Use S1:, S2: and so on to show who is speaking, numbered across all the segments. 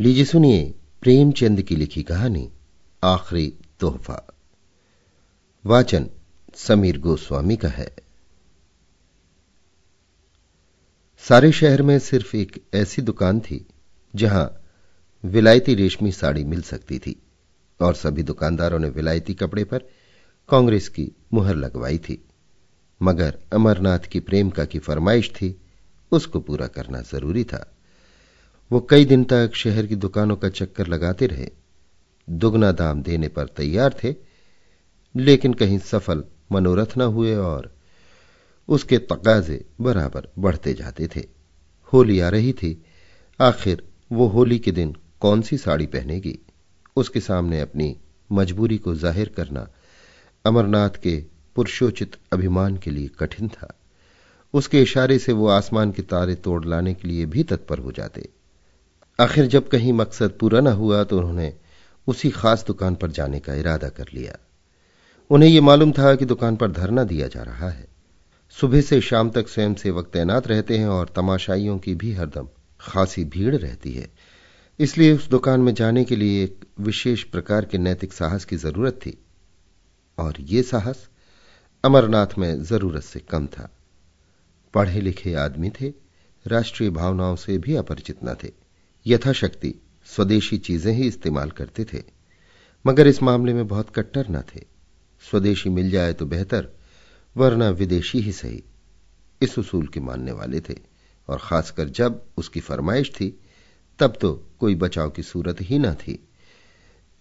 S1: लीजिए सुनिए प्रेमचंद की लिखी कहानी, आखिरी तोहफा। वाचन समीर गोस्वामी का है। सारे शहर में सिर्फ़ एक ऐसी दुकान थी, जहाँ विलायती रेशमी साड़ी मिल सकती थी, और सभी दुकानदारों ने विलायती कपड़े पर कांग्रेस की मुहर लगवाई थी। मगर अमरनाथ की प्रेमका की फरमाइश थी, उसको पूरा करना ज़रूरी था। वो कई दिन तक शहर की दुकानों का चक्कर लगाते रहे, दुगना दाम देने पर तैयार थे, लेकिन कहीं सफल मनोरथ न हुए और उसके तकाजे बराबर बढ़ते जाते थे। होली आ रही थी। आखिर वो होली के दिन कौन सी साड़ी पहनेगी? उसके सामने अपनी मजबूरी को ज़ाहिर करना अमरनाथ के पुरुषोचित अभिमान के लिए कठिन था। उसके इशारे से वो आसमान के तारे तोड़ लाने के लिए भी तत्पर हो जाते। आखिर जब कहीं मकसद पूरा न हुआ तो उन्होंने उसी खास दुकान पर जाने का इरादा कर लिया। उन्हें यह मालूम था कि दुकान पर धरना दिया जा रहा है। सुबह से शाम तक स्वयं सेवक तैनात रहते हैं और तमाशाइयों की भी हरदम खासी भीड़ रहती है। इसलिए उस दुकान में जाने के लिए एक विशेष प्रकार के नैतिक साहस की ज़रूरत थी। और ये साहस अमरनाथ में ज़रूरत से कम था। पढ़े लिखे आदमी थे, राष्ट्रीय भावनाओं से भी अपरिचित न थे। यथाशक्ति स्वदेशी चीज़ें ही इस्तेमाल करते थे, मगर इस मामले में बहुत कट्टर न थे। स्वदेशी मिल जाए तो बेहतर, वरना विदेशी ही सही। इस उसूल के मानने वाले थे, और खासकर जब उसकी फरमाइश थी, तब तो कोई बचाव की सूरत ही न थी।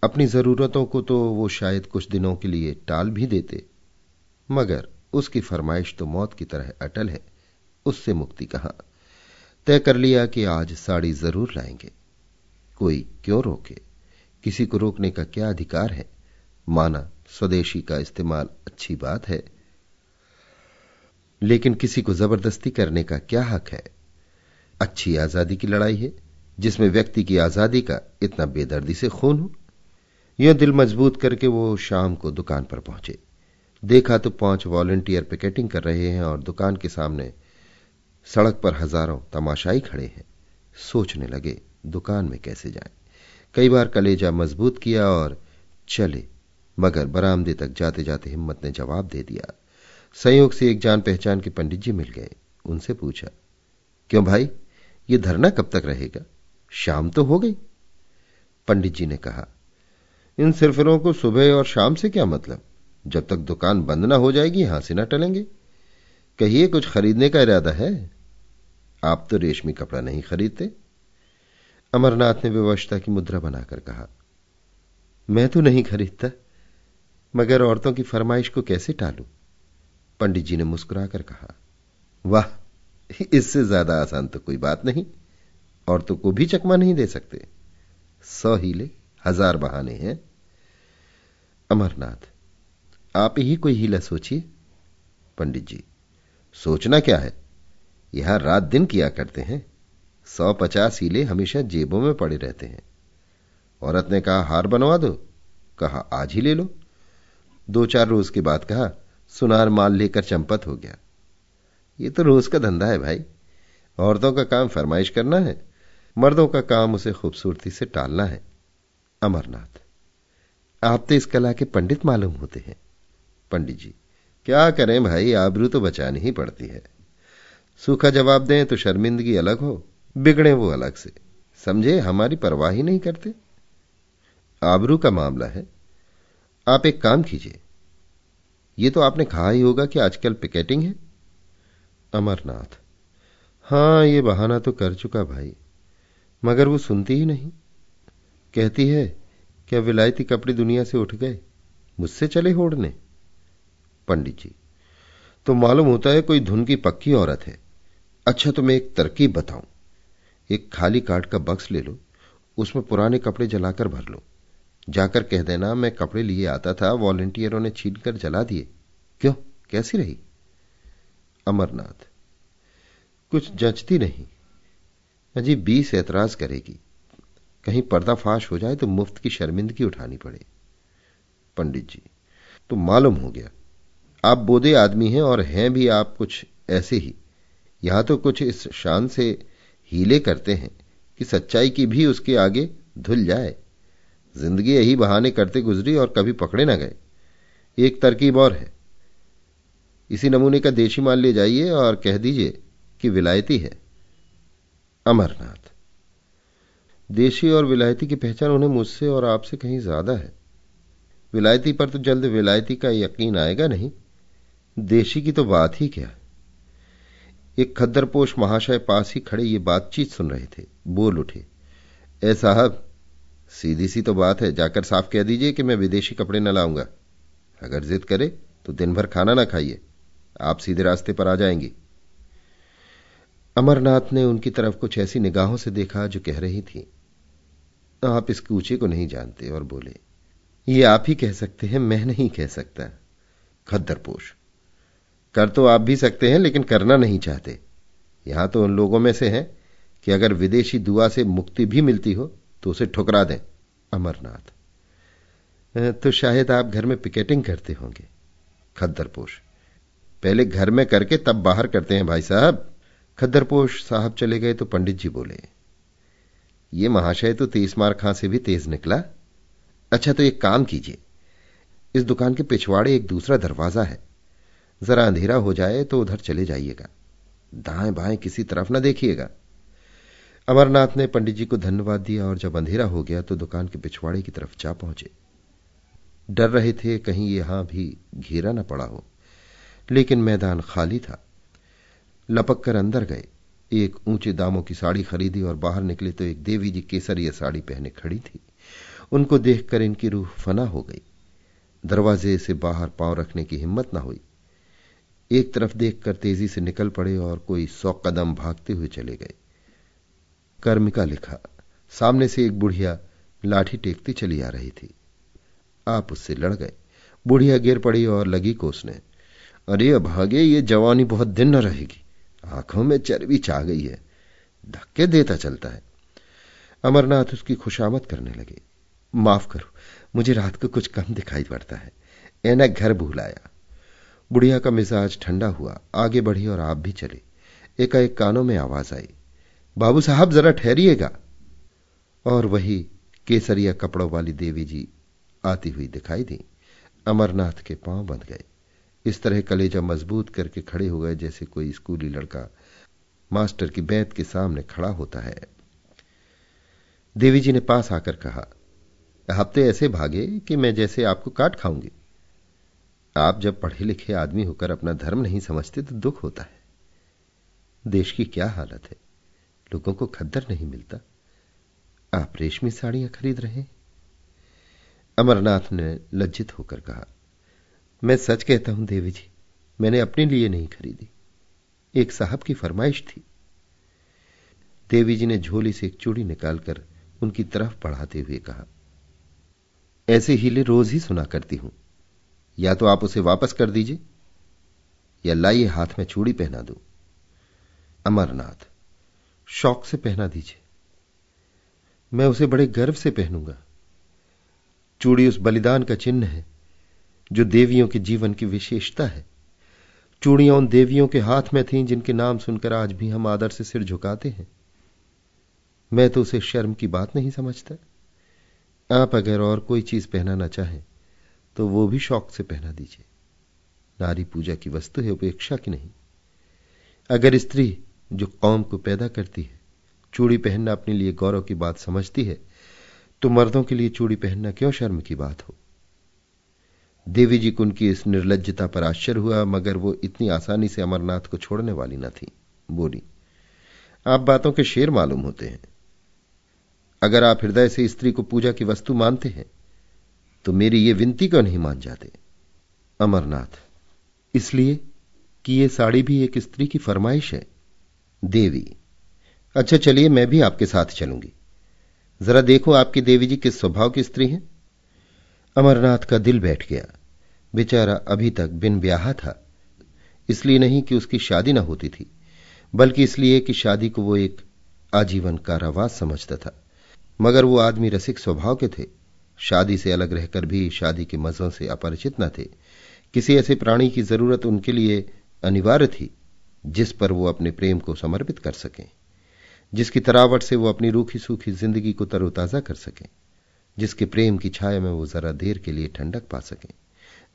S1: अपनी जरूरतों को तो वो शायद कुछ दिनों के लिए टाल भी देते, मगर उसकी फरमाइश तो मौत की तरह अटल है, उससे मुक्ति कहाँ? तय कर लिया कि आज साड़ी ज़रूर लाएँगे। कोई क्यों रोके? किसी को रोकने का क्या अधिकार है? माना स्वदेशी का इस्तेमाल अच्छी बात है। लेकिन किसी को ज़बरदस्ती करने का क्या हक है? अच्छी आज़ादी की लड़ाई है, जिसमें व्यक्ति की आज़ादी का इतना बेदर्दी से खून हो। यह दिल मज़बूत करके वो शाम को दुकान पर पहुँचे। देखा तो पाँच वॉलेंटियर पिकेटिंग कर रहे हैं और दुकान के सामने सड़क पर हज़ारों तमाशाई खड़े हैं। सोचने लगे, दुकान में कैसे जाएँ? कई बार कलेजा मज़बूत किया और चले, मगर बरामदे तक जाते जाते हिम्मत ने जवाब दे दिया। संयोग से एक जान पहचान के पंडित जी मिल गए। उनसे पूछा, क्यों भाई, ये धरना कब तक रहेगा? शाम तो हो गई। पंडित जी ने कहा, इन सिरफिरों को सुबह और शाम से क्या मतलब? जब तक दुकान बंद ना हो जाएगी, यहाँ से ना टलेंगे। कहिए, कुछ खरीदने का इरादा है? आप तो रेशमी कपड़ा नहीं खरीदते। अमरनाथ ने व्यवस्था की मुद्रा बनाकर कहा, मैं तो नहीं खरीदता, मगर औरतों की फरमाइश को कैसे टालू? पंडित जी ने मुस्कुराकर कहा, वाह, इससे ज़्यादा आसान तो कोई बात नहीं। औरतों को भी चकमा नहीं दे सकते। सौ हीले, हज़ार बहाने हैं। अमरनाथ, आप ही कोई हीला सोचिए, पंडित जी। सोचना क्या है? यहाँ रात दिन किया करते हैं। सौ पचास हीले हमेशा जेबों में पड़े रहते हैं। औरत ने कहा, हार बनवा दो। कहा, आज ही ले लो। दो चार रोज के बाद कहा, सुनार माल लेकर चंपत हो गया। ये तो रोज का धंधा है भाई। औरतों का काम फरमाइश करना है। मर्दों का काम उसे खूबसूरती से टालना है। अमरनाथ, आप तो इस कला के पंडित मालूम होते हैं। पंडित जी क्या करें भाई, आबरू तो बचानी ही पड़ती है। सूखा जवाब दें तो शर्मिंदगी अलग हो, बिगड़े वो अलग से। समझे, हमारी परवाह ही नहीं करते। आबरू का मामला है। आप एक काम कीजिए। ये तो आपने कहा ही होगा कि आजकल पिकेटिंग है। अमरनाथ। हाँ, ये बहाना तो कर चुका भाई, मगर वो सुनती ही नहीं। कहती है, क्या विलायती कपड़े दुनिया से उठ गए? मुझसे चले होड़ने। पंडित जी। तो मालूम होता है कोई धुन की पक्की औरत है। अच्छा तो मैं एक तरकीब बताऊँ। एक खाली कार्ड का बक्स ले लो, उसमें पुराने कपड़े जलाकर भर लो। जाकर कह देना, मैं कपड़े लिए आता था, वॉलेंटियरों ने छीन कर जला दिए। क्यों? कैसी रही? अमरनाथ। कुछ जचती नहीं। अजी बीस ऐतराज करेगी। कहीं पर्दाफाश हो जाए तो मुफ़्त की शर्मिंदगी उठानी पड़े। पंडित जी तो मालूम हो गया। आप बोधे आदमी हैं और हैं भी आप कुछ ऐसे ही। यहाँ तो कुछ इस शान से हीले करते हैं कि सच्चाई की भी उसके आगे धुल जाए। ज़िंदगी यही बहाने करते गुजरी और कभी पकड़े ना गए। एक तरकीब और है। इसी नमूने का देशी माल ले जाइए और कह दीजिए कि विलायती है। अमरनाथ। देशी और विलायती की पहचान उन्हें मुझसे और आपसे कहीं ज़्यादा है। विलायती पर तो जल्द विलायती का यकीन आएगा नहीं। देशी की तो बात ही क्या? एक खद्दरपोश महाशय पास ही खड़े ये बातचीत सुन रहे थे। बोल उठे, ए साहब, सीधी सी तो बात है, जाकर साफ़ कह दीजिए कि मैं विदेशी कपड़े न लाऊँगा। अगर जिद करे तो दिन भर खाना ना खाइए। आप सीधे रास्ते पर आ जाएँगी। अमरनाथ ने उनकी तरफ़ कुछ ऐसी निगाहों से देखा जो कह रही थी। आप इस कूचे को नहीं जानते और बोले, ये आप ही कह सकते हैं, मैं नहीं कह सकता। खद्दरपोश कर तो आप भी सकते हैं, लेकिन करना नहीं चाहते। यहाँ तो उन लोगों में से है कि अगर विदेशी दुआ से मुक्ति भी मिलती हो तो उसे ठुकरा दें, अमरनाथ। तो शायद आप घर में पिकेटिंग करते होंगे, खद्दरपोश। पहले घर में करके तब बाहर करते हैं भाई साहब। खद्दरपोश साहब चले गए तो पंडित जी बोले, ये महाशय तो तेज मार खां से भी तेज निकला। अच्छा तो एक काम कीजिए। इस दुकान के पिछवाड़े एक दूसरा दरवाज़ा है। जरा अंधेरा हो जाए तो उधर चले जाइएगा। दाएँ बाएँ किसी तरफ़ ना देखिएगा। अमरनाथ ने पंडित जी को धन्यवाद दिया और जब अंधेरा हो गया तो दुकान के पिछवाड़े की तरफ़ जा पहुँचे। डर रहे थे कहीं यहाँ भी घेरा न पड़ा हो, लेकिन मैदान खाली था। लपक कर अंदर गए। एक ऊँचे दामों की साड़ी खरीदी और बाहर निकले तो एक देवी जी केसरिया साड़ी पहने खड़ी थी। उनको देखकर इनकी रूह फना हो गई। दरवाजे से बाहर पाँव रखने की हिम्मत न हुई। एक तरफ़ देखकर तेज़ी से निकल पड़े और कोई सौ कदम भागते हुए चले गए। कर्मिका लिखा, सामने से एक बुढ़िया लाठी टेकती चली आ रही थी। आप उससे लड़ गए। बुढ़िया गिर पड़ी और लगी कोसने अरे भागे ये जवानी बहुत दिन न रहेगी। आँखों में चर्बी छा गई है। धक्के देता चलता है। अमरनाथ उसकी खुशामद करने लगे। माफ़ करो, मुझे रात को कुछ कम दिखाई पड़ता है। एना घर भूलाया। बुढ़िया का मिजाज ठंडा हुआ। आगे बढ़ी और आप भी चले। एकाएक कानों में आवाज़ आई, बाबू साहब, जरा ठहरिएगा। और वही केसरिया कपड़ों वाली देवी जी आती हुई दिखाई दी। अमरनाथ के पाँव बंध गए। इस तरह कलेजा मज़बूत करके खड़े हो गए जैसे कोई स्कूली लड़का मास्टर की बैत के सामने खड़ा होता है। देवी जी ने पास आकर कहा, हफ़्ते ऐसे भागे कि मैं जैसे आपको काट खाऊँगी। आप जब पढ़े लिखे आदमी होकर अपना धर्म नहीं समझते तो दुख होता है। देश की क्या हालत है? लोगों को खद्दर नहीं मिलता। आप रेशमी साड़ियाँ खरीद रहे अमरनाथ ने लज्जित होकर कहा, मैं सच कहता हूँ, देवी जी, मैंने अपने लिए नहीं खरीदी। एक साहब की फरमाइश थी। देवी जी ने झोली से एक चूड़ी निकालकर उनकी तरफ़ बढ़ाते हुए कहा, ऐसे हीले रोज ही सुना करती हूँ। या तो आप उसे वापस कर दीजिए, या लाइए हाथ में चूड़ी पहना दो। अमरनाथ, शौक से पहना दीजिए। मैं उसे बड़े गर्व से पहनूँगा। चूड़ी उस बलिदान का चिन्ह है, जो देवियों के जीवन की विशेषता है। चूड़ियाँ उन देवियों के हाथ में थीं, जिनके नाम सुनकर आज भी हम आदर से सिर झुकाते हैं। मैं तो उसे शर्म की बात नहीं समझता। आप अगर और कोई चीज़ पहनाना चाहें तो वो भी शौक से पहना दीजिए। नारी पूजा की वस्तु है, उपेक्षा की नहीं। अगर स्त्री जो कौम को पैदा करती है, चूड़ी पहनना अपने लिए गौरव की बात समझती है तो मर्दों के लिए चूड़ी पहनना क्यों शर्म की बात हो? देवी जी को उनकी इस निर्लजता पर आश्चर्य हुआ, मगर वो इतनी आसानी से अमरनाथ को छोड़ने वाली न थी। बोली, आप बातों के शेर मालूम होते हैं। अगर आप हृदय से स्त्री को पूजा की वस्तु मानते हैं तो मेरी ये विनती क्यों नहीं मान जाते? अमरनाथ, इसलिए कि ये साड़ी भी एक स्त्री की फरमाइश है। देवी अच्छा चलिए मैं भी आपके साथ चलूँगी। जरा देखो आपकी देवी जी किस स्वभाव की स्त्री हैं। अमरनाथ का दिल बैठ गया। बेचारा अभी तक बिन ब्याह था। इसलिए नहीं कि उसकी शादी ना होती थी, बल्कि इसलिए कि शादी को वो एक आजीवन कारावास समझता था। मगर वो आदमी रसिक स्वभाव के थे। शादी से अलग रहकर भी शादी के मजों से अपरिचित न थे। किसी ऐसे प्राणी की ज़रूरत उनके लिए अनिवार्य थी, जिस पर वो अपने प्रेम को समर्पित कर सकें, जिसकी तरावट से वो अपनी रूखी सूखी ज़िंदगी को तरोताजा कर सके, जिसके प्रेम की छाया में वो जरा देर के लिए ठंडक पा सके,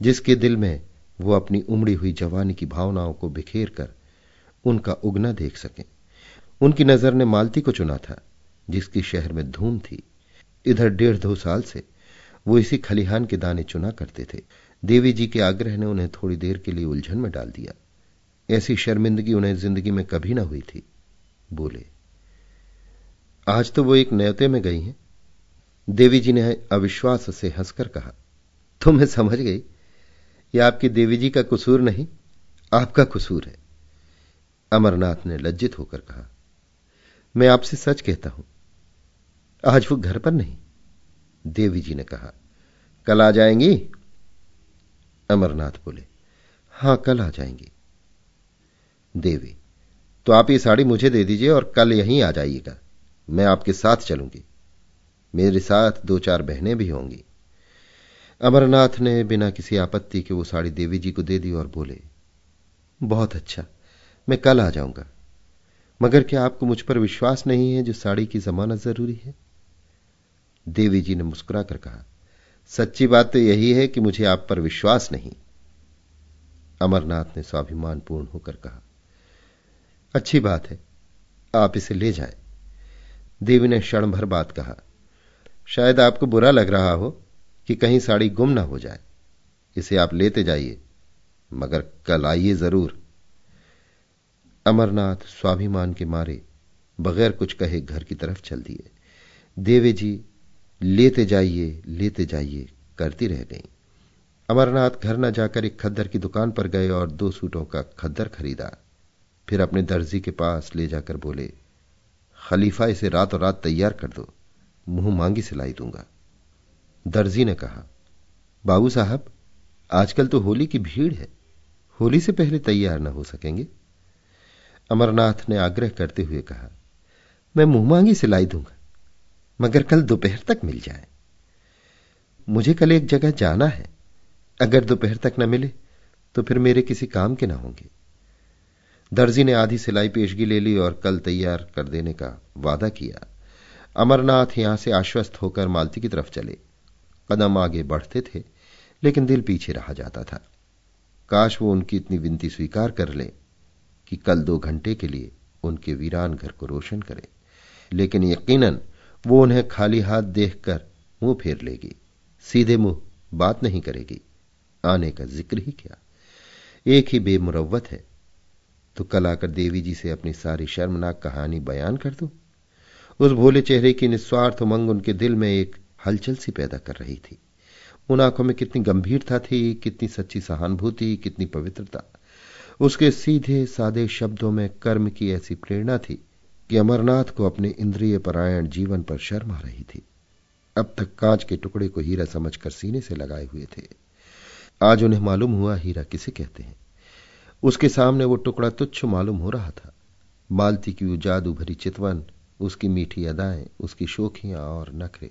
S1: जिसके दिल में वो अपनी उमड़ी हुई जवानी की भावनाओं को बिखेर कर उनका उगना देख सके। उनकी नज़र ने मालती को चुना था, जिसकी शहर में धूम थी। इधर डेढ़ दो साल से वो इसी खलिहान के दाने चुना करते थे। देवी जी के आग्रह ने उन्हें थोड़ी देर के लिए उलझन में डाल दिया। ऐसी शर्मिंदगी उन्हें ज़िंदगी में कभी ना हुई थी। बोले, आज तो वो एक न्योते में गई हैं। देवी जी ने अविश्वास से हंसकर कहा तो समझ गई? ये आपकी देवी जी का कसूर नहीं, आपका कसूर है। अमरनाथ ने लज्जित होकर कहा, मैं आपसे सच कहता हूँ। आज वो घर पर नहीं देवी जी ने कहा, कल आ जाएँगी? अमरनाथ बोले, हाँ, कल आ जाएँगी। देवी तो आप ये साड़ी मुझे दे दीजिए और कल यहीं आ जाइएगा। मैं आपके साथ चलूँगी। मेरे साथ दो चार बहनें भी होंगी। अमरनाथ ने बिना किसी आपत्ति के वो साड़ी देवी जी को दे दी और बोले, बहुत अच्छा मैं कल आ जाऊँगा। मगर क्या आपको मुझ पर विश्वास नहीं है जो साड़ी की जमानत ज़रूरी है? देवी जी ने मुस्कुराकर कहा, सच्ची बात तो यही है कि मुझे आप पर विश्वास नहीं। अमरनाथ ने स्वाभिमान पूर्ण होकर कहा, अच्छी बात है, आप इसे ले जाएँ। देवी ने क्षण भर बात कहा, शायद आपको बुरा लग रहा हो कि कहीं साड़ी गुम ना हो जाए। इसे आप लेते जाइए, मगर कल आइए ज़रूर। अमरनाथ स्वाभिमान के मारे बगैर कुछ कहे घर की तरफ़ चल दिए। देवी जी लेते जाइए लेते जाइए, करती रह गई। अमरनाथ घर न जाकर एक खद्दर की दुकान पर गए और दो सूटों का खद्दर खरीदा। फिर अपने दर्जी के पास ले जाकर बोले, खलीफा, इसे रात और रात तैयार कर दो, मुँह मांगी सिलाई दूँगा। दर्जी ने कहा, बाबू साहब, आजकल तो होली की भीड़ है, होली से पहले तैयार न हो सकेंगे? अमरनाथ ने आग्रह करते हुए कहा, मैं मुँह मांगी सिलाई दूँगा। मगर कल दोपहर तक मिल जाए। मुझे कल एक जगह जाना है। अगर दोपहर तक न मिले तो फिर मेरे किसी काम के ना होंगे। दर्जी ने आधी सिलाई पेशगी ले ली और कल तैयार कर देने का वादा किया। अमरनाथ यहाँ से आश्वस्त होकर मालती की तरफ़ चले। कदम आगे बढ़ते थे, लेकिन दिल पीछे रहा जाता था। काश वो उनकी इतनी विनती स्वीकार कर ले कि कल दो घंटे के लिए उनके वीरान घर को रोशन करे। लेकिन यकीनन वो उन्हें खाली हाथ देखकर मुँह फेर लेगी। सीधे मुँह बात नहीं करेगी। आने का ज़िक्र ही क्या? एक ही बेमुरवत है। तो कल आकर देवी जी से अपनी सारी शर्मनाक कहानी बयान कर दो? उस भोले चेहरे की निस्वार्थ उमंग उनके दिल में एक हलचल सी पैदा कर रही थी। उन आँखों में कितनी गंभीरता थी, कितनी सच्ची सहानुभूति, कितनी पवित्रता। उसके सीधे सादे शब्दों में कर्म की ऐसी प्रेरणा थी कि अमरनाथ को अपने इंद्रिय परायण जीवन पर शर्म आ रही थी। अब तक कांच के टुकड़े को हीरा समझकर सीने से लगाए हुए थे। आज उन्हें मालूम हुआ हीरा किसे कहते हैं। उसके सामने वो टुकड़ा तुच्छ मालूम हो रहा था। मालती की वो जादू भरी चितवन, उसकी मीठी अदाएँ, उसकी शोखियाँ और नखरे,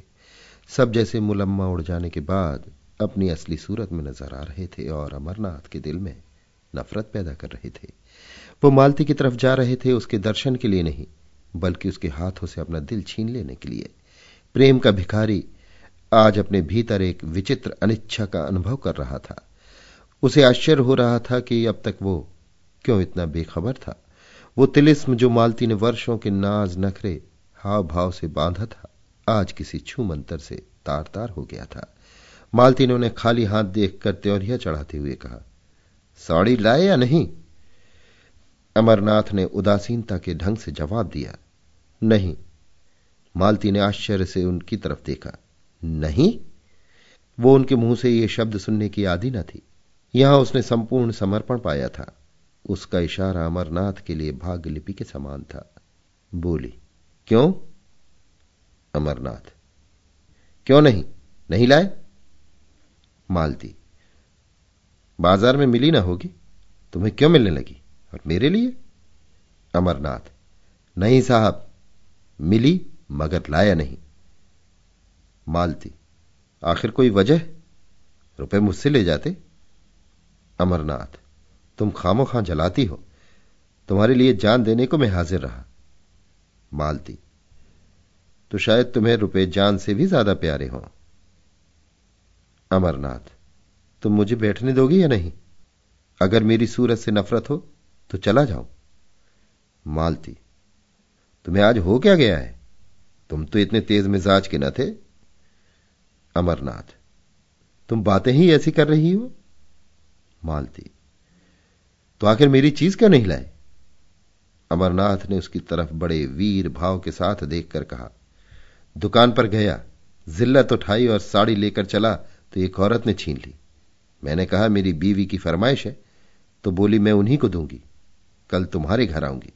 S1: सब जैसे मुलम्मा उड़ जाने के बाद अपनी असली सूरत में नज़र आ रहे थे और अमरनाथ के दिल में नफरत पैदा कर रहे थे। वो मालती की तरफ़ जा रहे थे, उसके दर्शन के लिए नहीं। बल्कि उसके हाथों से अपना दिल छीन लेने के लिए। प्रेम का भिखारी आज अपने भीतर एक विचित्र अनिच्छा का अनुभव कर रहा था। उसे आश्चर्य हो रहा था कि अब तक वो क्यों इतना बेखबर था? वो तिलिस्म जो मालती ने वर्षों के नाज नखरे हाव भाव से बांधा था, आज किसी छू मंतर से तार तार हो गया था। मालती ने उन्हें खाली हाथ देखकर त्योरिया चढ़ाते हुए कहा, साड़ी लाए या नहीं? अमरनाथ ने उदासीनता के ढंग से जवाब दिया, नहीं। मालती ने आश्चर्य से उनकी तरफ़ देखा, नहीं? वो उनके मुँह से ये शब्द सुनने की आदि न थी। यहाँ उसने संपूर्ण समर्पण पाया था। उसका इशारा अमरनाथ के लिए भाग्य लिपि के समान था। बोली, क्यों? अमरनाथ, क्यों नहीं? नहीं लाए? मालती, बाज़ार में मिली ना होगी? तुम्हें क्यों मिलने लगी? और मेरे लिए? अमरनाथ। नहीं साहब, मिली मगर लाया नहीं। मालती, आखिर कोई वजह? रुपए मुझसे ले जाते? अमरनाथ, तुम खामो खां जलाती हो। तुम्हारे लिए जान देने को मैं हाजिर रहा। मालती तो शायद तुम्हें रुपए जान से भी ज़्यादा प्यारे हों। अमरनाथ, तुम मुझे बैठने दोगी या नहीं? अगर मेरी सूरत से नफरत हो तो चला जाओ। मालती, तुम्हें आज हो क्या गया है? तुम तो इतने तेज मिजाज के न थे। अमरनाथ, तुम बातें ही ऐसी कर रही हो? मालती तो आखिर मेरी चीज़ क्यों नहीं लाए अमरनाथ ने उसकी तरफ़ बड़े वीर भाव के साथ देखकर कहा, दुकान पर गया, जिल्लत उठाई और साड़ी लेकर चला तो एक औरत ने छीन ली। मैंने कहा, मेरी बीवी की फरमाइश है तो बोली, मैं उन्हीं को दूँगी। कल तुम्हारे घर आऊँगी।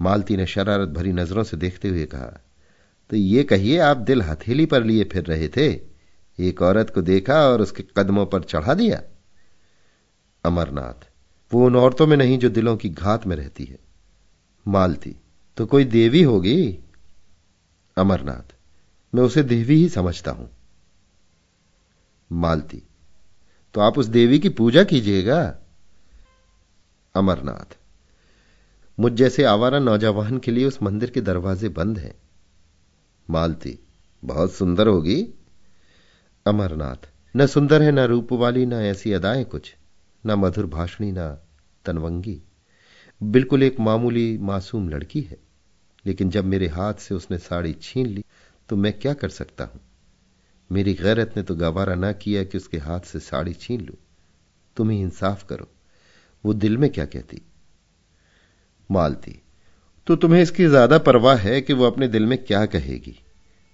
S1: मालती ने शरारत भरी नज़रों से देखते हुए कहा तो ये कहिए, आप दिल हथेली पर लिए फिर रहे थे। एक औरत को देखा और उसके कदमों पर चढ़ा दिया? अमरनाथ, वो उन औरतों में नहीं जो दिलों की घात में रहती है। मालती तो कोई देवी होगी? अमरनाथ, मैं उसे देवी ही समझता हूँ। मालती तो आप उस देवी की पूजा कीजिएगा? अमरनाथ मुझ जैसे आवारा नौजवान के लिए उस मंदिर के दरवाजे बंद हैं। मालती, बहुत सुंदर होगी। अमरनाथ, न सुंदर है न रूप वाली, न ऐसी अदाएँ कुछ, न मधुर भाषणी, न तनवंगी। बिल्कुल एक मामूली, मासूम लड़की है। लेकिन जब मेरे हाथ से उसने साड़ी छीन ली तो मैं क्या कर सकता हूँ? मेरी गैरत ने तो गवारा ना किया कि उसके हाथ से साड़ी छीन लू। तुम ही इंसाफ करो। वो दिल में क्या कहती? मालती तो तुम्हें इसकी ज़्यादा परवाह है कि वो अपने दिल में क्या कहेगी?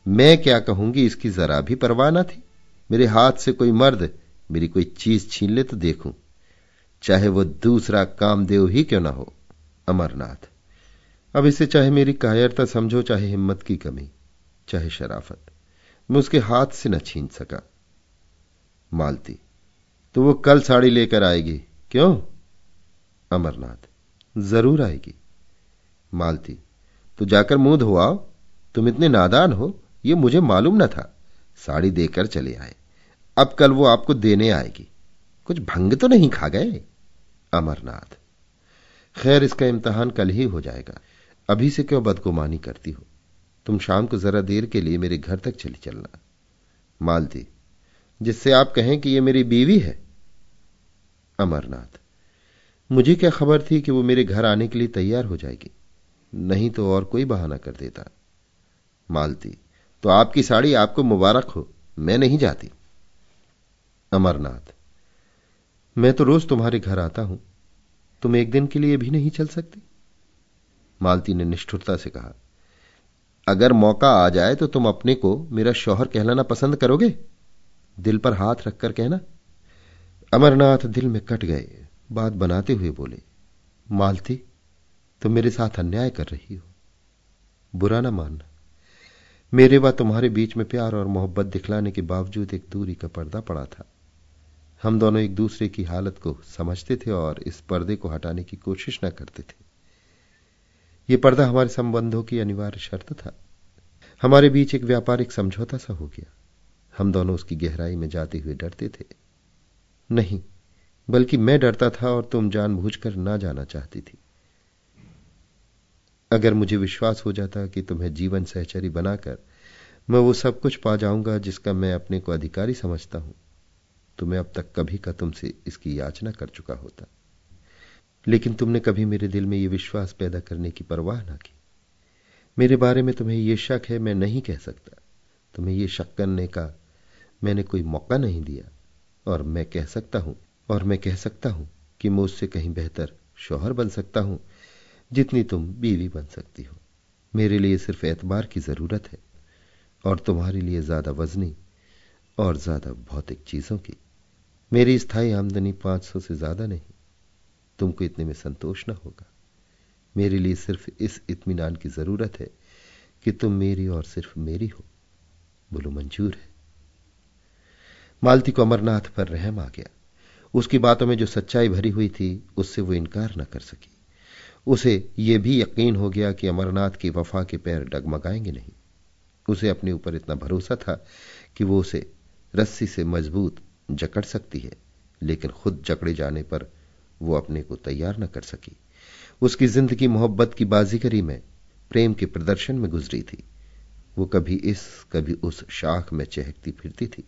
S1: मैं क्या कहूँगी, इसकी जरा भी परवाह ना थी? मेरे हाथ से कोई मर्द मेरी कोई चीज़ छीन ले तो देखूँ। चाहे वो दूसरा कामदेव ही क्यों ना हो, अमरनाथ। अब इसे चाहे मेरी कायरता समझो, चाहे हिम्मत की कमी, चाहे शराफत। मैं उसके हाथ से न छीन सका। मालती तो वो कल साड़ी लेकर आएगी। क्यों? अमरनाथ। ज़रूर आएगी। मालती तो जाकर मुँह धोआओ। तुम इतने नादान हो, ये मुझे मालूम न था। साड़ी देकर चले आए। अब कल वो आपको देने आएगी। कुछ भंग तो नहीं खा गए? अमरनाथ, खैर इसका इम्तहान कल ही हो जाएगा। अभी से क्यों बदगुमानी करती हो? तुम शाम को जरा देर के लिए मेरे घर तक चली चलना। मालती, जिससे आप कहें कि यह मेरी बीवी है। अमरनाथ मुझे क्या खबर थी कि वो मेरे घर आने के लिए तैयार हो जाएगी? नहीं तो और कोई बहाना कर देता। मालती तो आपकी साड़ी आपको मुबारक हो, मैं नहीं जाती। अमरनाथ, मैं तो रोज तुम्हारे घर आता हूँ, तुम एक दिन के लिए भी नहीं चल सकती? मालती ने निष्ठुरता से कहा, अगर मौका आ जाए तो तुम अपने को मेरा शौहर कहलाना पसंद करोगे? दिल पर हाथ रखकर कहना। अमरनाथ दिल में कट गए। बात बनाते हुए बोले, मालती, तुम मेरे साथ अन्याय कर रही हो। बुरा ना मानना। मेरे व तुम्हारे बीच में प्यार और मोहब्बत दिखलाने के बावजूद एक दूरी का पर्दा पड़ा था। हम दोनों एक दूसरे की हालत को समझते थे और इस पर्दे को हटाने की कोशिश न करते थे। यह पर्दा हमारे संबंधों की अनिवार्य शर्त था। हमारे बीच एक व्यापारिक समझौता सा हो गया। हम दोनों उसकी गहराई में जाते हुए डरते थे। नहीं बल्कि मैं डरता था और तुम जानबूझकर ना जाना चाहती थी। अगर मुझे विश्वास हो जाता कि तुम्हें जीवन सहचरी बनाकर मैं वो सब कुछ पा जाऊँगा जिसका मैं अपने को अधिकारी समझता हूँ तो मैं अब तक कभी का तुमसे इसकी याचना कर चुका होता। लेकिन तुमने कभी मेरे दिल में यह विश्वास पैदा करने की परवाह ना की। मेरे बारे में तुम्हें यह शक है, मैं नहीं कह सकता। तुम्हें यह शक करने का मैंने कोई मौका नहीं दिया, और मैं कह सकता हूँ और मैं कह सकता हूँ कि मैं उससे कहीं बेहतर शौहर बन सकता हूँ, जितनी तुम बीवी बन सकती हो। मेरे लिए सिर्फ़ एतबार की ज़रूरत है, और तुम्हारे लिए ज़्यादा वजनी और ज़्यादा भौतिक चीज़ों की। मेरी स्थायी आमदनी पाँच सौ से ज़्यादा नहीं, तुमको इतने में संतोष न होगा। मेरे लिए सिर्फ़ इस इत्मीनान की ज़रूरत है कि तुम मेरी और सिर्फ़ मेरी हो। बोलो, मंजूर है। मालती को अमरनाथ पर रहम आ गया। उसकी बातों में जो सच्चाई भरी हुई थी, उससे वो इनकार न कर सकी। उसे यह भी यकीन हो गया कि अमरनाथ की वफा के पैर डगमगाएँगे नहीं। उसे अपने ऊपर इतना भरोसा था कि वो उसे रस्सी से मज़बूत जकड़ सकती है, लेकिन खुद जकड़े जाने पर वो अपने को तैयार न कर सकी। उसकी ज़िंदगी मोहब्बत की बाजीगरी में, प्रेम के प्रदर्शन में गुजरी थी। वो कभी इस, कभी उस शाख में चहकती फिरती थी।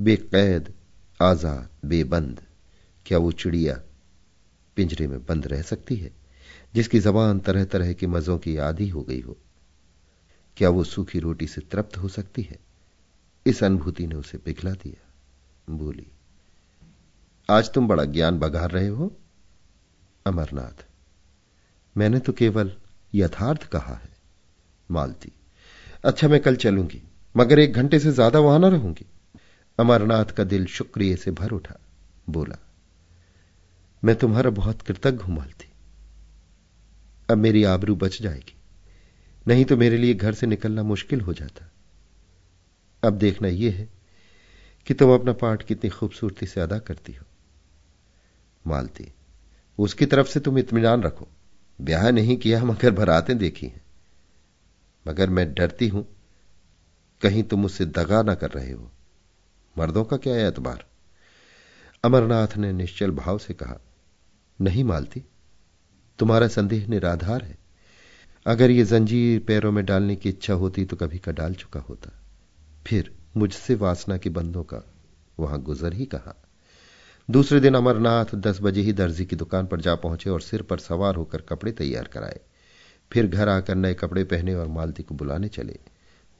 S1: बेकैद आज़ाद बेबंद, क्या वो चिड़िया पिंजरे में बंद रह सकती है, जिसकी जबान तरह तरह के मजों की आदि हो गई हो? क्या वो सूखी रोटी से तृप्त हो सकती है? इस अनुभूति ने उसे पिघला दिया। बोली, आज तुम बड़ा ज्ञान बघार रहे हो, अमरनाथ। मैंने तो केवल यथार्थ कहा है, मालती। अच्छा मैं कल चलूँगी, मगर एक घंटे से ज़्यादा वहाँ ना रहूँगी। अमरनाथ का दिल शुक्रिया से भर उठा। बोला, मैं तुम्हारा बहुत कृतज्ञ हूँ, मालती। अब मेरी आबरू बच जाएगी। नहीं तो मेरे लिए घर से निकलना मुश्किल हो जाता। अब देखना यह है कि तुम अपना पाठ कितनी खूबसूरती से अदा करती हो। मालती, उसकी तरफ़ से तुम इतमान रखो। ब्याह नहीं किया, मगर भराते देखी हैं। मगर मैं डरती हूँ, कहीं तुम मुझसे दगा ना कर रहे हो। मर्दों का क्या एतबार? अमरनाथ ने निश्चल भाव से कहा, नहीं मालती, तुम्हारा संदेह निराधार है। अगर ये जंजीर पैरों में डालने की इच्छा होती तो कभी का डाल चुका होता। फिर मुझसे वासना के बंदों का वहाँ गुजर ही कहा। दूसरे दिन अमरनाथ दस बजे ही दर्जी की दुकान पर जा पहुँचे और सिर पर सवार होकर कपड़े तैयार कराए। फिर घर आकर नए कपड़े पहने और मालती को बुलाने चले।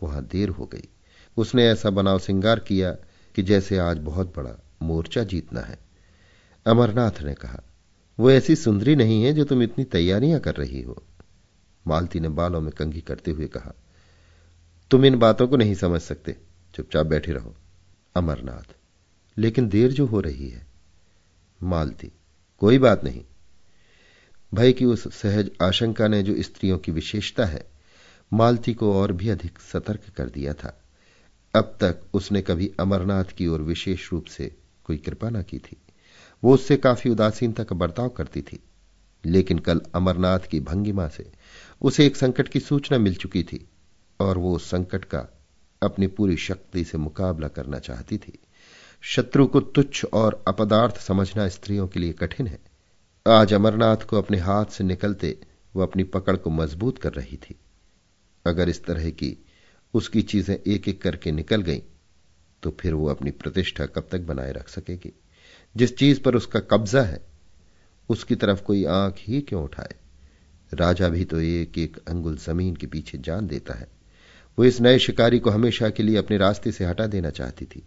S1: वहाँ देर हो गई। उसने ऐसा बनाव सिंगार किया कि जैसे आज बहुत बड़ा मोर्चा जीतना है। अमरनाथ ने कहा, वो ऐसी सुंदरी नहीं है जो तुम इतनी तैयारियाँ कर रही हो। मालती ने बालों में कंघी करते हुए कहा, तुम इन बातों को नहीं समझ सकते। चुपचाप बैठे रहो, अमरनाथ। लेकिन देर जो हो रही है। मालती, कोई बात नहीं। भय की उस सहज आशंका ने जो स्त्रियों की विशेषता है, मालती को और भी अधिक सतर्क कर दिया था। अब तक उसने कभी अमरनाथ की ओर विशेष रूप से कोई कृपा न की थी। वो उससे काफ़ी उदासीनता का बर्ताव करती थी। लेकिन कल अमरनाथ की भंगिमा से उसे एक संकट की सूचना मिल चुकी थी और वो उस संकट का अपनी पूरी शक्ति से मुकाबला करना चाहती थी। शत्रु को तुच्छ और अपदार्थ समझना स्त्रियों के लिए कठिन है। आज अमरनाथ को अपने हाथ से निकलते वो अपनी पकड़ को मज़बूत कर रही थी। अगर इस तरह की उसकी चीज़ें एक एक करके निकल गईं तो फिर वो अपनी प्रतिष्ठा कब तक बनाए रख सकेगी? जिस चीज़ पर उसका कब्जा है, उसकी तरफ़ कोई आँख ही क्यों उठाए? राजा भी तो एक एक अंगुल ज़मीन के पीछे जान देता है। वो इस नए शिकारी को हमेशा के लिए अपने रास्ते से हटा देना चाहती थी,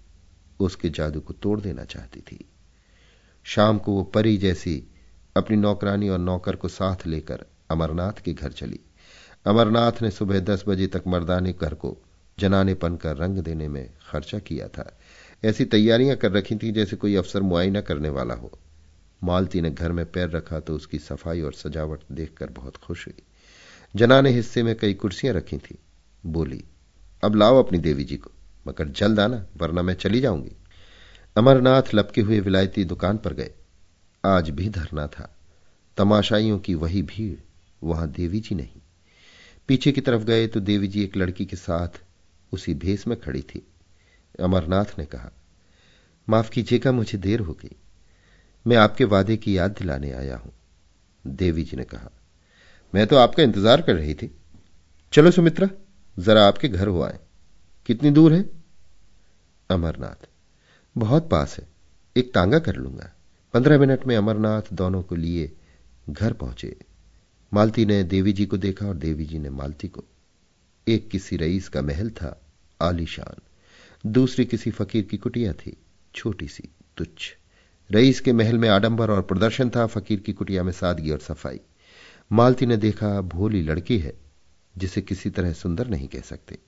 S1: उसके जादू को तोड़ देना चाहती थी। शाम को वो परी जैसी अपनी नौकरानी और नौकर को साथ लेकर अमरनाथ के घर चली। अमरनाथ ने सुबह दस बजे तक मर्दाने घर को जनानेपन का रंग देने में खर्चा किया था। ऐसी तैयारियाँ कर रखी थी जैसे कोई अफसर मुआयना करने वाला हो। मालती ने घर में पैर रखा तो उसकी सफ़ाई और सजावट देखकर बहुत खुश हुई। जना ने हिस्से में कई कुर्सियाँ रखी थी। बोली, अब लाओ अपनी देवी जी को, मगर जल्द आना, वरना मैं चली जाऊँगी। अमरनाथ लपके हुए विलायती दुकान पर गए। आज भी धरना था। तमाशाइयों की वही भीड़ वहाँ देवी जी नहीं। पीछे की तरफ़ गए तो देवी जी एक लड़की के साथ उसी भेस में खड़ी थी। अमरनाथ ने कहा, माफ़ कीजिएगा, मुझे देर हो गई। मैं आपके वादे की याद दिलाने आया हूँ, देवी जी ने कहा। मैं तो आपका इंतज़ार कर रही थी। चलो सुमित्रा, जरा आपके घर हो आए। कितनी दूर है? अमरनाथ, बहुत पास है। एक तांगा कर लूँगा। पंद्रह मिनट में अमरनाथ दोनों को लिए घर पहुँचे। मालती ने देवी जी को देखा और देवी जी ने मालती को। एक किसी रईस का महल था, आलीशान। दूसरी किसी फकीर की कुटिया थी, छोटी सी, तुच्छ। रईस के महल में आडंबर और प्रदर्शन था, फकीर की कुटिया में सादगी और सफ़ाई। मालती ने देखा, भोली लड़की है, जिसे किसी तरह सुंदर नहीं कह सकते।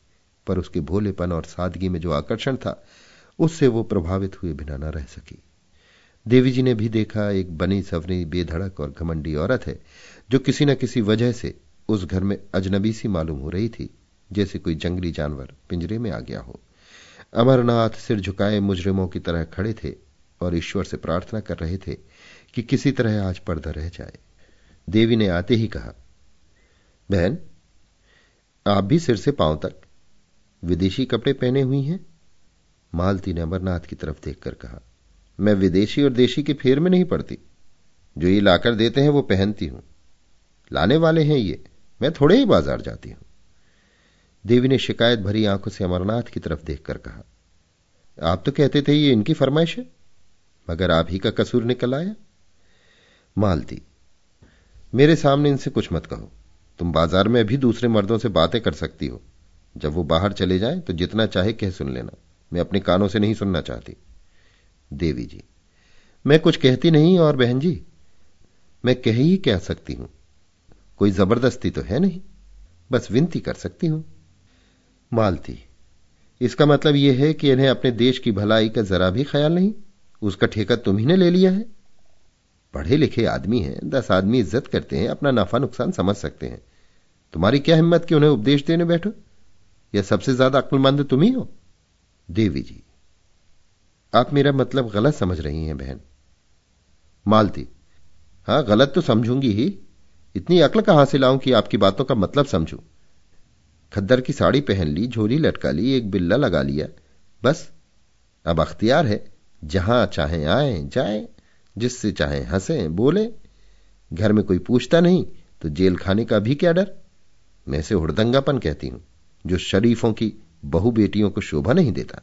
S1: पर उसके भोलेपन और सादगी में जो आकर्षण था, उससे वो प्रभावित हुए बिना न रह सकी। देवी जी ने भी देखा एक बनी सवनी बेधड़क और घमंडी औरत है, जो किसी न किसी वजह से उस घर में अजनबी सी मालूम हो रही थी, जैसे कोई जंगली जानवर पिंजरे में आ गया हो। अमरनाथ सिर झुकाए मुजरिमों की तरह खड़े थे और ईश्वर से प्रार्थना कर रहे थे कि किसी तरह आज पर्दा रह जाए। देवी ने आते ही कहा, बहन, आप भी सिर से पाँव तक विदेशी कपड़े पहने हुई हैं? मालती ने अमरनाथ की तरफ़ देखकर कहा मैं विदेशी और देशी के फेर में नहीं पड़ती। जो ये लाकर देते हैं वो पहनती हूँ। लाने वाले हैं ये। मैं थोड़े ही बाज़ार जाती हूँ। देवी ने शिकायत भरी आँखों से अमरनाथ की तरफ़ देखकर कहा, आप तो कहते थे ये इनकी फरमाइश है, मगर आप ही का कसूर निकल आया। मालती, मेरे सामने इनसे कुछ मत कहो। तुम बाज़ार में भी दूसरे मर्दों से बातें कर सकती हो। जब वो बाहर चले जाएँ तो जितना चाहे कह सुन लेना। मैं अपने कानों से नहीं सुनना चाहती। देवी जी। मैं कुछ कहती नहीं और बहन जी, मैं कह ही कह सकती हूँ? कोई ज़बरदस्ती तो है नहीं, बस विनती कर सकती हूँ। मालती, इसका मतलब यह है कि इन्हें अपने देश की भलाई का जरा भी ख्याल नहीं, उसका ठेका तुम ही ने ले लिया है। पढ़े लिखे आदमी हैं, दस आदमी इज़्ज़त करते हैं, अपना नफा नुकसान समझ सकते हैं। तुम्हारी क्या हिम्मत कि उन्हें उपदेश देने बैठो? या सबसे ज़्यादा अक्लमंद तुम ही हो। देवी जी आप मेरा मतलब गलत समझ रही हैं, बहन। मालती, हाँ, गलत तो समझूँगी ही। इतनी अक्ल कहाँ से लाऊं कि आपकी बातों का मतलब समझूं? खद्दर की साड़ी पहन ली, झोली लटका ली, एक बिल्ला लगा लिया। बस, अब अख्तियार है। जहाँ चाहे आए, जाए। जिससे चाहे हंसे, बोले। घर में कोई पूछता नहीं तो जेल खाने का भी क्या डर? मैं इसे हुड़दंगापन कहती हूँ, जो शरीफों की बहु बेटियों को शोभा नहीं देता।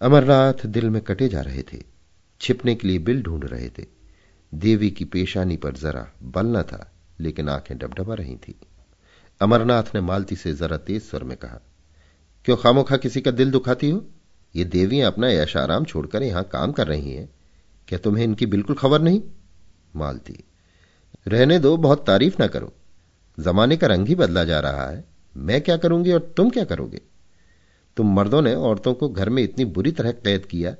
S1: अमरनाथ दिल में कटे जा रहे थे। छिपने के लिए बिल ढूंढ रहे थे। देवी की पेशानी पर जरा बल न था, लेकिन आँखें डबडबा रही थी। अमरनाथ ने मालती से जरा तेज स्वर में कहा, क्यों खामोखा किसी का दिल दुखाती हो? ये देवियाँ अपना ऐश आराम छोड़कर यहाँ काम कर रही हैं। क्या तुम्हें इनकी बिल्कुल खबर नहीं? मालती, रहने दो, बहुत तारीफ़ ना करो। जमाने का रंग ही बदला जा रहा है। मैं क्या करूँगी और तुम क्या करोगे? तुम मर्दों ने औरतों को घर में इतनी बुरी तरह कैद किया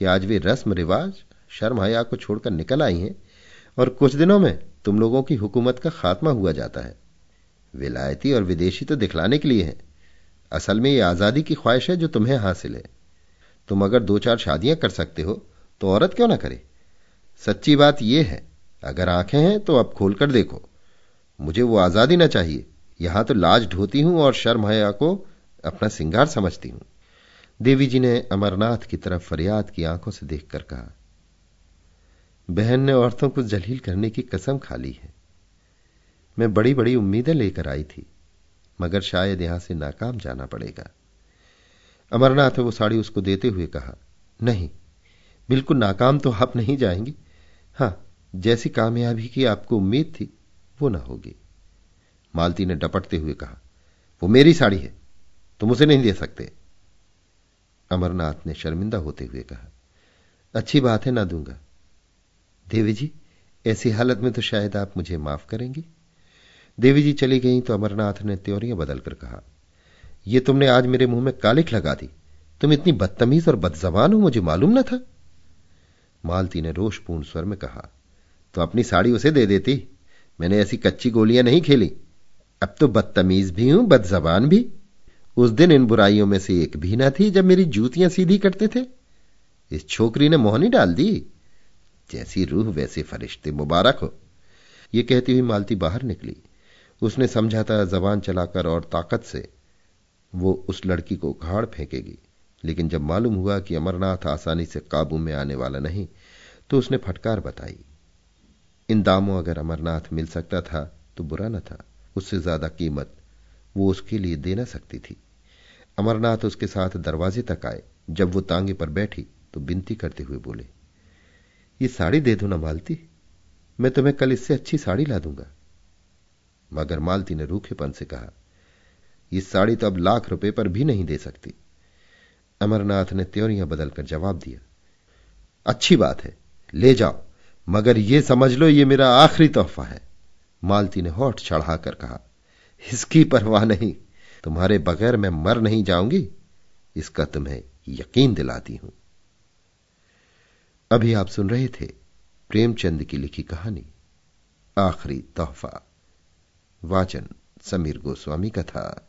S1: कि आज वे रस्म, रिवाज, शर्म हया को छोड़कर निकल आई हैं और कुछ दिनों में तुम लोगों की हुकूमत का खात्मा हुआ जाता है। विलायती और विदेशी तो दिखलाने के लिए है। असल में ये आज़ादी की ख्वाहिश है जो तुम्हें हासिल है। तुम अगर दो चार शादियाँ कर सकते हो तो औरत क्यों ना करे? सच्ची बात यह है, अगर आँखें हैं तो अब खोलकर देखो। मुझे वो आज़ादी ना चाहिए। यहाँ तो लाज ढोती हूँ और शर्म हया को अपना सिंगार समझती हूँ। देवी जी ने अमरनाथ की तरफ़ फरियाद की आँखों से देखकर कहा, बहन ने औरतों को जलील करने की कसम खा ली है। मैं बड़ी बड़ी उम्मीदें लेकर आई थी, मगर शायद यहाँ से नाकाम जाना पड़ेगा। अमरनाथ ने वो साड़ी उसको देते हुए कहा, नहीं, बिल्कुल नाकाम तो आप नहीं जाएँगी। हाँ, जैसी कामयाबी की आपको उम्मीद थी, वो ना होगी। मालती ने डपटते हुए कहा, वो मेरी साड़ी है। तुम उसे नहीं दे सकते। अमरनाथ ने शर्मिंदा होते हुए कहा, अच्छी बात है, ना दूँगा। देवी जी, ऐसी हालत में तो शायद आप मुझे माफ़ करेंगी। देवी जी चली गई तो अमरनाथ ने त्योरियाँ बदलकर कहा यह तुमने आज मेरे मुँह में कालिख लगा दी। तुम इतनी बदतमीज और बदजबान हो, मुझे मालूम न था। मालती ने रोषपूर्ण स्वर में कहा तो अपनी साड़ी उसे दे देती। मैंने ऐसी कच्ची गोलियाँ नहीं खेली। अब तो बदतमीज भी हूँ बदजबान भी। उस दिन इन बुराइयों में से एक भी ना थी जब मेरी जूतियाँ सीधी करते थे। इस छोकरी ने मोहनी डाल दी। जैसी रूह, वैसे फरिश्ते, मुबारक हो। यह कहती हुई मालती बाहर निकली। उसने समझा था जबान चलाकर और ताकत से, वो उस लड़की को उखाड़ फेंकेगी। लेकिन जब मालूम हुआ कि अमरनाथ आसानी से काबू में आने वाला नहीं तो उसने फटकार बताई। इन दामों अगर अमरनाथ मिल सकता था तो बुरा न था। उससे ज़्यादा कीमत वो उसके लिए दे न सकती थी। अमरनाथ उसके साथ दरवाजे तक आए। जब वो तांगे पर बैठी तो बिनती करते हुए बोले, ये साड़ी दे दो ना मालती। मैं तुम्हें कल इससे अच्छी साड़ी ला दूँगा। मगर मालती ने रूखेपन से कहा, ये साड़ी तो अब लाख रुपए पर भी नहीं दे सकती। अमरनाथ ने त्योरियाँ बदलकर जवाब दिया, अच्छी बात है, ले जाओ, मगर यह समझ लो, ये मेरा आखिरी तोहफा है। मालती ने होठ चढ़ाकर कहा इसकी परवाह नहीं। तुम्हारे बगैर मैं मर नहीं जाऊँगी, इसका तुम्हें यकीन दिलाती हूँ। अभी आप सुन रहे थे प्रेमचंद की लिखी कहानी, आखिरी तोहफा। वाचन समीर गोस्वामी का था।